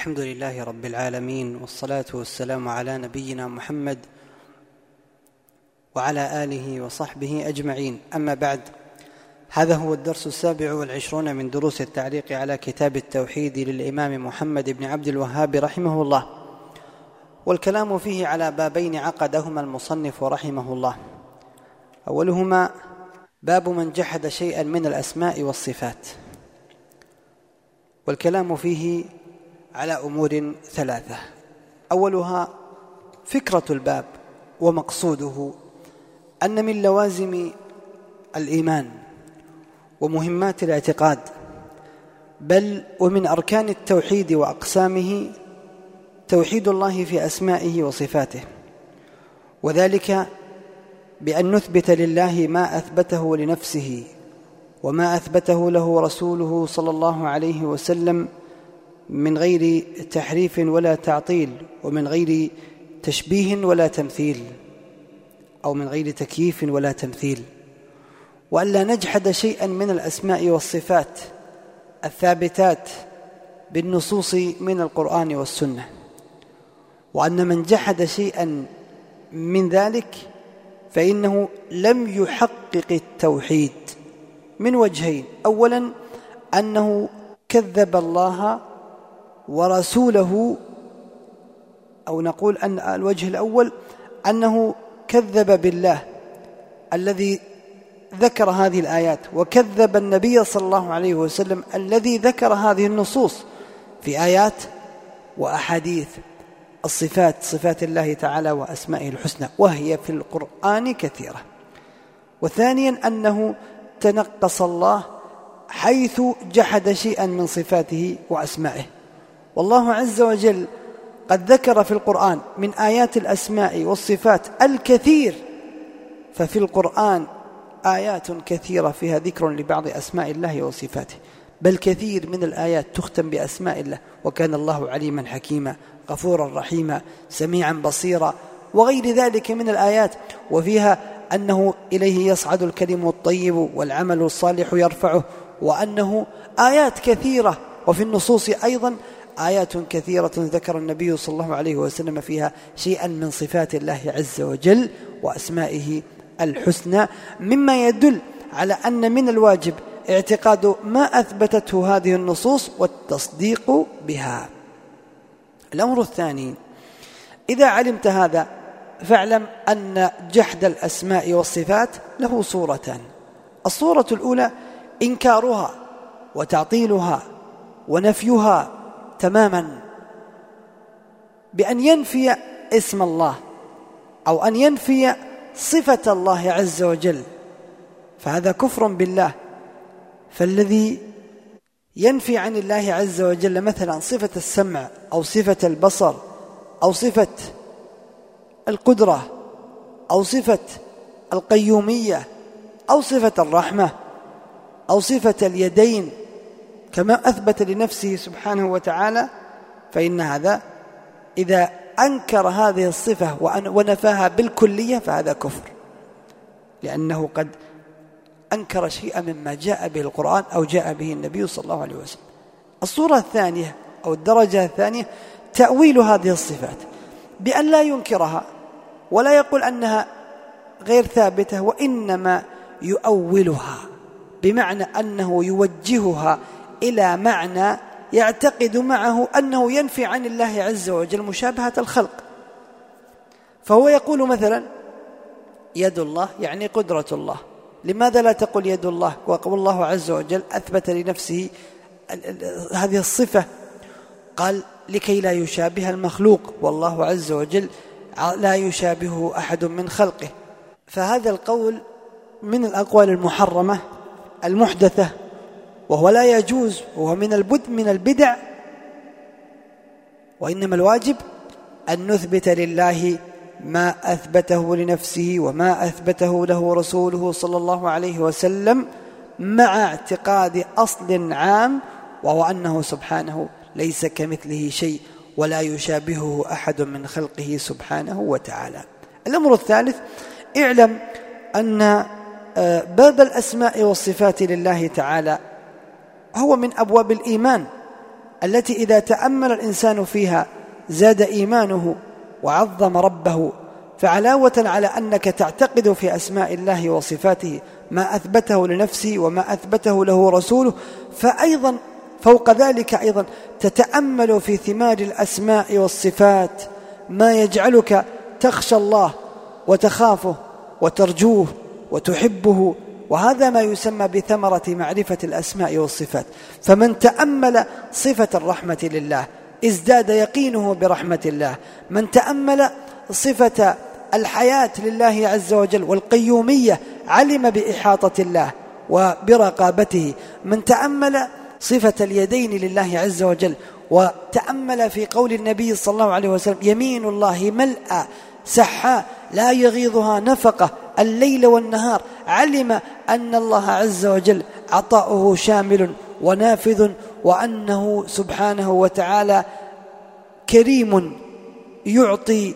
الحمد لله رب العالمين والصلاة والسلام على نبينا محمد وعلى آله وصحبه أجمعين. أما بعد هذا هو الدرس السابع والعشرون من دروس التعليق على كتاب التوحيد للإمام محمد بن عبد الوهاب رحمه الله. والكلام فيه على بابين عقدهما المصنف رحمه الله. أولهما باب من جحد شيئا من الأسماء والصفات. والكلام فيه على أمور ثلاثة. أولها فكرة الباب ومقصوده أن من لوازم الإيمان ومهمات الاعتقاد بل ومن أركان التوحيد وأقسامه توحيد الله في أسمائه وصفاته. وذلك بأن نثبت لله ما أثبته لنفسه وما أثبته له رسوله صلى الله عليه وسلم من غير تحريف ولا تعطيل ومن غير تشبيه ولا تمثيل أو من غير تكييف ولا تمثيل. والا نجحد شيئا من الأسماء والصفات الثابتات بالنصوص من القرآن والسنة. وأن من جحد شيئا من ذلك فإنه لم يحقق التوحيد. من وجهين. اولا أنه كذب الله ورسوله أو نقول أن الوجه الأول أنه كذب بالله الذي ذكر هذه الآيات وكذب النبي صلى الله عليه وسلم الذي ذكر هذه النصوص في آيات وأحاديث الصفات صفات الله تعالى وأسمائه الحسنى وهي في القرآن كثيرة. وثانيا أنه تنقص الله حيث جحد شيئا من صفاته وأسمائه. والله عز وجل قد ذكر في القرآن من آيات الأسماء والصفات الكثير ففي القرآن آيات كثيرة فيها ذكر لبعض أسماء الله وصفاته بل كثير من الآيات تختم بأسماء الله وكان الله عليما حكيما غفورا رحيما سميعا بصيرا وغير ذلك من الآيات وفيها أنه إليه يصعد الكلم الطيب والعمل الصالح يرفعه وأنه آيات كثيرة وفي النصوص أيضا آيات كثيرة ذكر النبي صلى الله عليه وسلم فيها شيئا من صفات الله عز وجل وأسمائه الحسنى مما يدل على أن من الواجب اعتقاد ما أثبتته هذه النصوص والتصديق بها. الأمر الثاني إذا علمت هذا فاعلم أن جحد الأسماء والصفات له صورتان. الصورة الأولى إنكارها وتعطيلها ونفيها تماما بأن ينفي اسم الله أو أن ينفي صفة الله عز وجل فهذا كفر بالله. فالذي ينفي عن الله عز وجل مثلا صفة السمع أو صفة البصر أو صفة القدرة أو صفة القيومية أو صفة الرحمة أو صفة اليدين كما أثبت لنفسه سبحانه وتعالى فإن هذا إذا أنكر هذه الصفة ونفاها بالكلية فهذا كفر. لأنه قد أنكر شيئا مما جاء به القرآن أو جاء به النبي صلى الله عليه وسلم. الصورة الثانية أو الدرجة الثانية تأويل هذه الصفات بأن لا ينكرها ولا يقول أنها غير ثابتة وإنما يؤولها بمعنى أنه يوجهها إلى معنى يعتقد معه أنه ينفي عن الله عز وجل مشابهة الخلق. فهو يقول مثلا يد الله يعني قدرة الله. لماذا لا تقول يد الله؟ وقال الله عز وجل أثبت لنفسه هذه الصفة. قال لكي لا يشابه المخلوق. والله عز وجل لا يشابهه أحد من خلقه. فهذا القول من الأقوال المحرمة المحدثة. وهو لا يجوز وهو من البد من البدع. وإنما الواجب أن نثبت لله ما أثبته لنفسه وما أثبته له رسوله صلى الله عليه وسلم مع اعتقاد أصل عام وهو أنه سبحانه ليس كمثله شيء ولا يشابهه أحد من خلقه سبحانه وتعالى. الأمر الثالث اعلم أن آه، باب الأسماء والصفات لله تعالى هو من أبواب الإيمان التي إذا تأمل الإنسان فيها زاد إيمانه وعظم ربه فعلاوة على أنك تعتقد في أسماء الله وصفاته ما أثبته لنفسه وما أثبته له رسوله فأيضا فوق ذلك أيضا تتأمل في ثمار الأسماء والصفات ما يجعلك تخشى الله وتخافه وترجوه وتحبه وهذا ما يسمى بثمرة معرفة الأسماء والصفات. فمن تأمل صفة الرحمة لله ازداد يقينه برحمة الله. من تأمل صفة الحياة لله عز وجل والقيومية علم بإحاطة الله وبرقابته. من تأمل صفة اليدين لله عز وجل وتأمل في قول النبي صلى الله عليه وسلم يمين الله ملأ سحاء لا يغيضها نفقة. الليل والنهار علم أن الله عز وجل عطاؤه شامل ونافذ وأنه سبحانه وتعالى كريم يعطي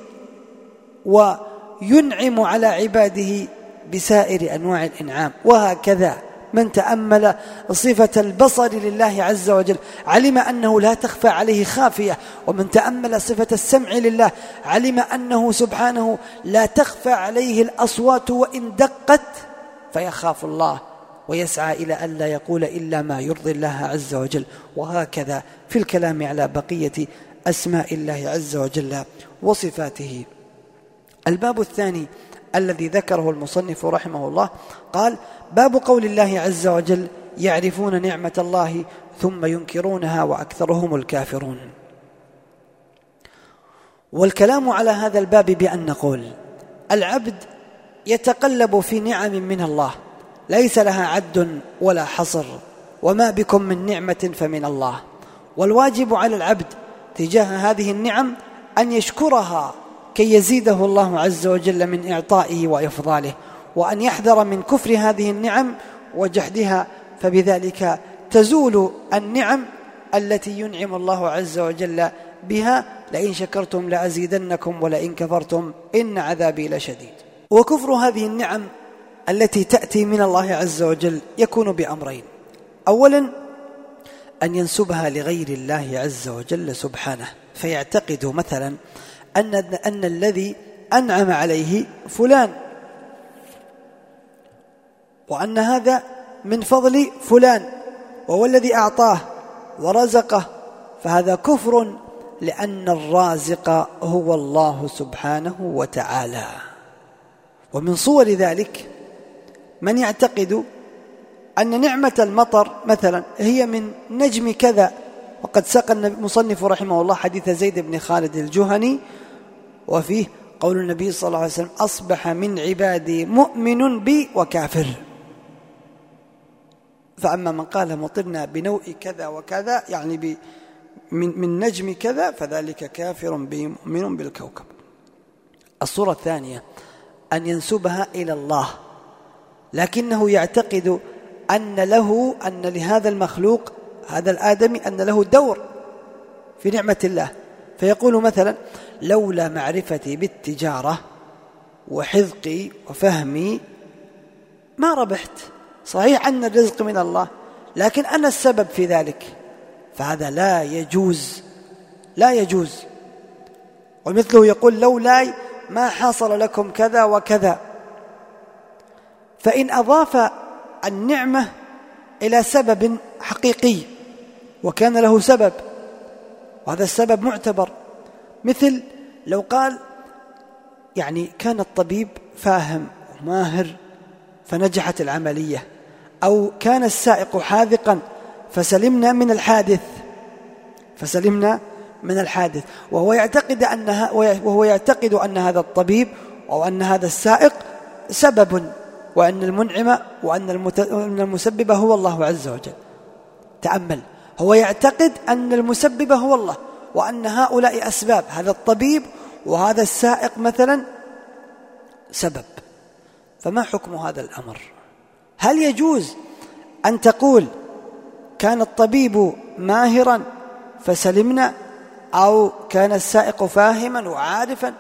وينعم على عباده بسائر أنواع الإنعام. وهكذا من تأمل صفة البصر لله عز وجل. علم أنه لا تخفى عليه خافية. ومن تأمل صفة السمع لله علم أنه سبحانه لا تخفى عليه الأصوات وإن دقت فيخاف الله ويسعى إلى أن لا يقول إلا ما يرضي الله عز وجل. وهكذا في الكلام على بقية أسماء الله عز وجل وصفاته. الباب الثاني الذي ذكره المصنف رحمه الله قال باب قول الله عز وجل يعرفون نعمة الله ثم ينكرونها وأكثرهم الكافرون. والكلام على هذا الباب بأن نقول العبد يتقلب في نعم من الله ليس لها عد ولا حصر وما بكم من نعمة فمن الله. والواجب على العبد تجاه هذه النعم أن يشكرها كي يزيده الله عز وجل من إعطائه وإفضاله وأن يحذر من كفر هذه النعم وجحدها فبذلك تزول النعم التي ينعم الله عز وجل بها لئن شكرتم لأزيدنكم ولئن كفرتم إن عذابي لشديد. وكفر هذه النعم التي تأتي من الله عز وجل يكون بأمرين. أولا أن ينسبها لغير الله عز وجل سبحانه فيعتقد مثلا أن, أن الذي أنعم عليه فلان. وأن هذا من فضل فلان وهو الذي أعطاه ورزقه. فهذا كفر لأن الرازق هو الله سبحانه وتعالى. ومن صور ذلك من يعتقد أن نعمة المطر مثلا هي من نجم كذا. وقد ساق المصنف رحمه الله حديث زيد بن خالد الجهني وفيه قول النبي صلى الله عليه وسلم أصبح من عبادي مؤمن بي وكافر. فأما من قال مطرنا بنوء كذا وكذا يعني من, من نجم كذا فذلك كافر مؤمن بالكوكب. الصورة الثانية أن ينسبها إلى الله لكنه يعتقد أن له أن لهذا المخلوق هذا الآدمي أن له دور في نعمة الله. فيقول مثلا لولا معرفتي بالتجارة وحذقي وفهمي ما ربحت. صحيح أن الرزق من الله لكن أنا السبب في ذلك. فهذا لا يجوز لا يجوز. ومثله يقول لولاي ما حصل لكم كذا وكذا. فإن أضاف النعمة إلى سبب حقيقي وكان له سبب. وهذا السبب معتبر. مثل لو قال يعني كان الطبيب فاهم وماهر فنجحت العملية. أو كان السائق حاذقا فسلمنا من الحادث. فسلمنا من الحادث. وهو يعتقد أنها وهو يعتقد أن هذا الطبيب أو أن هذا السائق سبب وأن المنعم وأن المسبب هو الله عز وجل. تأمل. هو يعتقد أن المسبب هو الله وأن هؤلاء أسباب هذا الطبيب وهذا السائق مثلا سبب. فما حكم هذا الأمر؟ هل يجوز أن تقول كان الطبيب ماهرا فسلمنا أو كان السائق فاهما وعارفا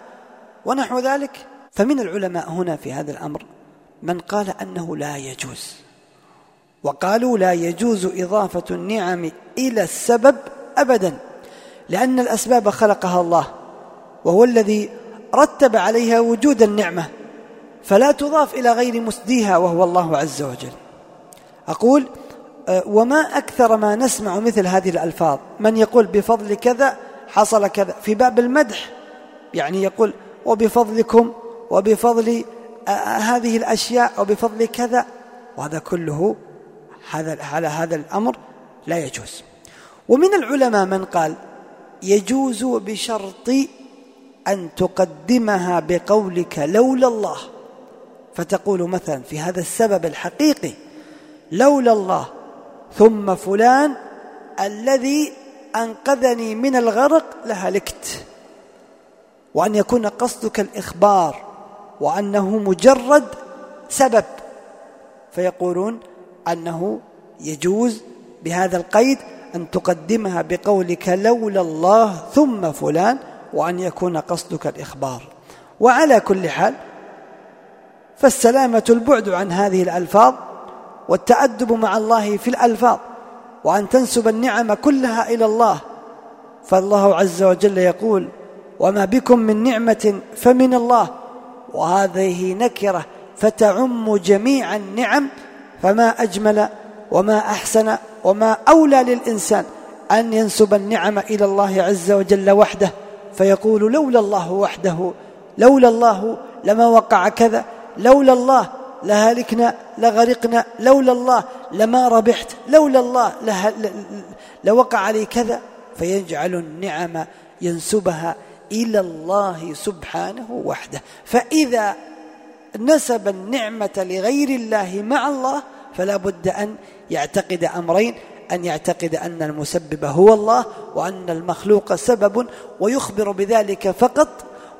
ونحو ذلك؟ فمن العلماء هنا في هذا الأمر من قال أنه لا يجوز. وقالوا لا يجوز إضافة النعم إلى السبب أبدا لأن الأسباب خلقها الله وهو الذي رتب عليها وجود النعمة فلا تضاف إلى غير مسديها وهو الله عز وجل. أقول أه، وما أكثر ما نسمع مثل هذه الألفاظ من يقول بفضل كذا حصل كذا في باب المدح يعني يقول وبفضلكم وبفضل أه، هذه الأشياء وبفضل كذا وهذا كله هذا على هذا الأمر لا يجوز. ومن العلماء من قال يجوز بشرط أن تقدمها بقولك لولا الله. فتقول مثلا في هذا السبب الحقيقي لولا الله ثم فلان الذي أنقذني من الغرق لهلكت. وأن يكون قصدك الإخبار وأنه مجرد سبب. فيقولون أنه يجوز بهذا القيد أن تقدمها بقولك لولا الله ثم فلان وأن يكون قصدك الإخبار. وعلى كل حال فالسلامة البعد عن هذه الألفاظ والتأدب مع الله في الألفاظ وأن تنسب النعم كلها إلى الله فالله عز وجل يقول وما بكم من نعمة فمن الله وهذه نكرة فتعم جميع النعم فما أجمل وما أحسن وما أولى للإنسان أن ينسب النعم إلى الله عز وجل وحده فيقول لولا الله وحده لولا الله لما وقع كذا لولا الله لهلكنا لغرقنا لولا الله لما ربحت لولا الله لوقع علي كذا فيجعل النعم ينسبها إلى الله سبحانه وحده. فإذا نسب النعمة لغير الله مع الله فلا بد أن يعتقد أمرين أن يعتقد أن المسبب هو الله وأن المخلوق سبب ويخبر بذلك فقط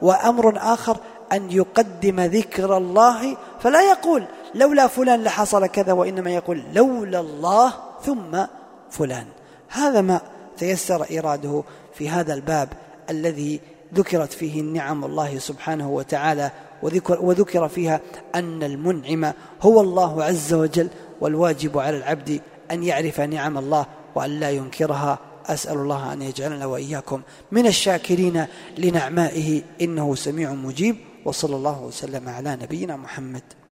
وأمر آخر أن يقدم ذكر الله. فلا يقول لولا فلان لحصل كذا وإنما يقول لولا الله ثم فلان. هذا ما تيسر إراده في هذا الباب الذي ذكرت فيه النعم الله سبحانه وتعالى وذكر, وذكر فيها أن المنعم هو الله عز وجل والواجب على العبد أن يعرف نعم الله وأن لا ينكرها. أسأل الله أن يجعلنا وإياكم من الشاكرين لنعمائه. إنه سميع مجيب. وصلى الله وسلم على نبينا محمد.